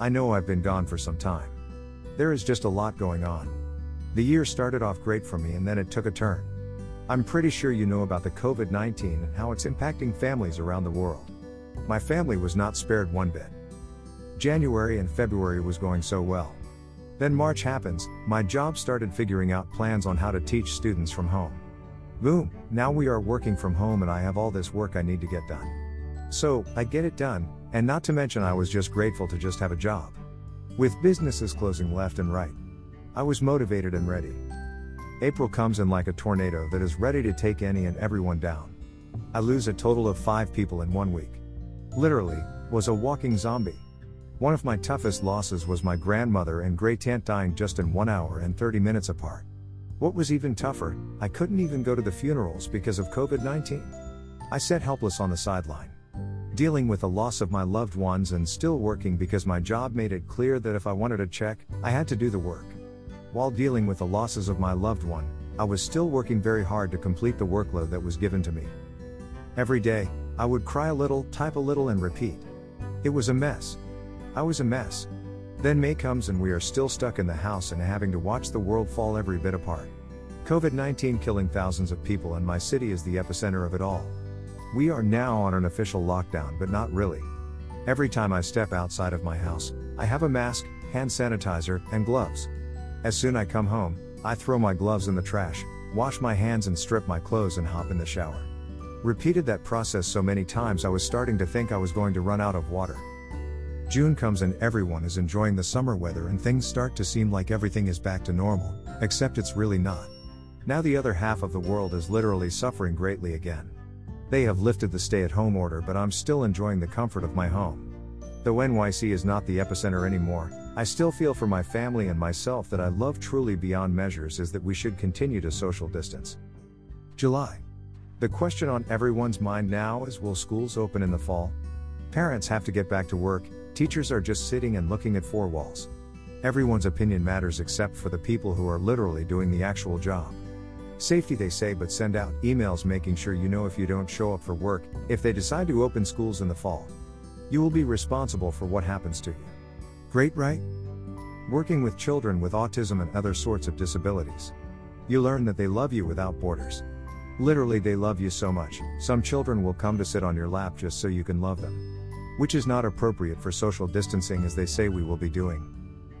I know I've been gone for some time. There is just a lot going on. The year started off great for me and then it took a turn. I'm pretty sure you know about the COVID 19 and how it's impacting families around the world. My family was not spared one bit. January and February was going so well. Then March happens, my job started figuring out plans on how to teach students from home. Boom, now we are working from home and I have all this work I need to get done. So, I get it done, and not to mention I was just grateful to just have a job. With businesses closing left and right, I was motivated and ready. April comes in like a tornado that is ready to take any and everyone down. I lose a total of five people in one week. Literally, was a walking zombie. One of my toughest losses was my grandmother and great aunt dying just in 1 hour and 30 minutes apart. What was even tougher, I couldn't even go to the funerals because of COVID 19. I sat helpless on the sideline. Dealing with the loss of my loved ones and still working because my job made it clear that if I wanted a check, I had to do the work. While dealing with the losses of my loved one, I was still working very hard to complete the workload that was given to me. Every day, I would cry a little, type a little, and repeat. It was a mess. I was a mess. Then May comes and we are still stuck in the house and having to watch the world fall every bit apart. COVID 19 killing thousands of people, and my city is the epicenter of it all. We are now on an official lockdown, but not really. Every time I step outside of my house, I have a mask, hand sanitizer, and gloves. As soon I come home, I throw my gloves in the trash, wash my hands and strip my clothes and hop in the shower. Repeated that process so many times I was starting to think I was going to run out of water. June comes and everyone is enjoying the summer weather and things start to seem like everything is back to normal, except it's really not. Now the other half of the world is literally suffering greatly again. They have lifted the stay at home order, but I'm still enjoying the comfort of my home. Though NYC is not the epicenter anymore, I still feel for my family and myself that I love truly beyond measures is that we should continue to social distance. July. The question on everyone's mind now is will schools open in the fall? Parents have to get back to work, teachers are just sitting and looking at four walls. Everyone's opinion matters except for the people who are literally doing the actual job. Safety they say, but send out emails making sure you know if you don't show up for work, if they decide to open schools in the fall. You will be responsible for what happens to you. Great, right? Working with children with autism and other sorts of disabilities. You learn that they love you without borders. Literally, they love you so much, some children will come to sit on your lap just so you can love them. Which is not appropriate for social distancing as they say we will be doing.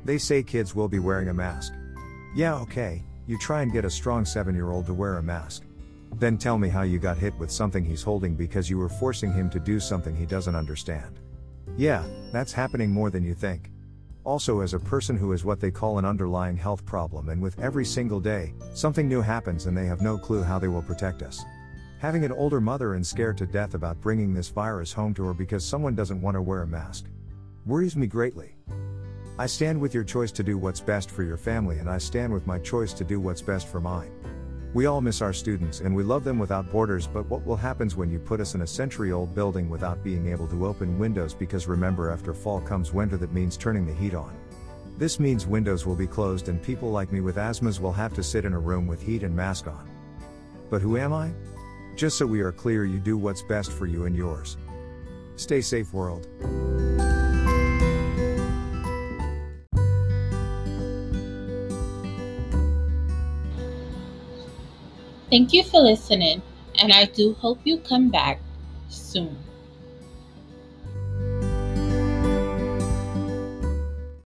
They say kids will be wearing a mask. Yeah, okay, you try and get a strong 7 year old to wear a mask. Then tell me how you got hit with something he's holding because you were forcing him to do something he doesn't understand. Yeah, that's happening more than you think. Also, as a person who has what they call an underlying health problem, and with every single day, something new happens and they have no clue how they will protect us. Having an older mother and scared to death about bringing this virus home to her because someone doesn't want to wear a mask worries me greatly. I stand with your choice to do what's best for your family, and I stand with my choice to do what's best for mine. We all miss our students and we love them without borders, but what will happen when you put us in a century old building without being able to open windows? Because remember, after fall comes winter, that means turning the heat on. This means windows will be closed and people like me with asthmas will have to sit in a room with heat and mask on. But who am I? Just so we are clear, you do what's best for you and yours. Stay safe, world. Thank you for listening, and I do hope you come back soon.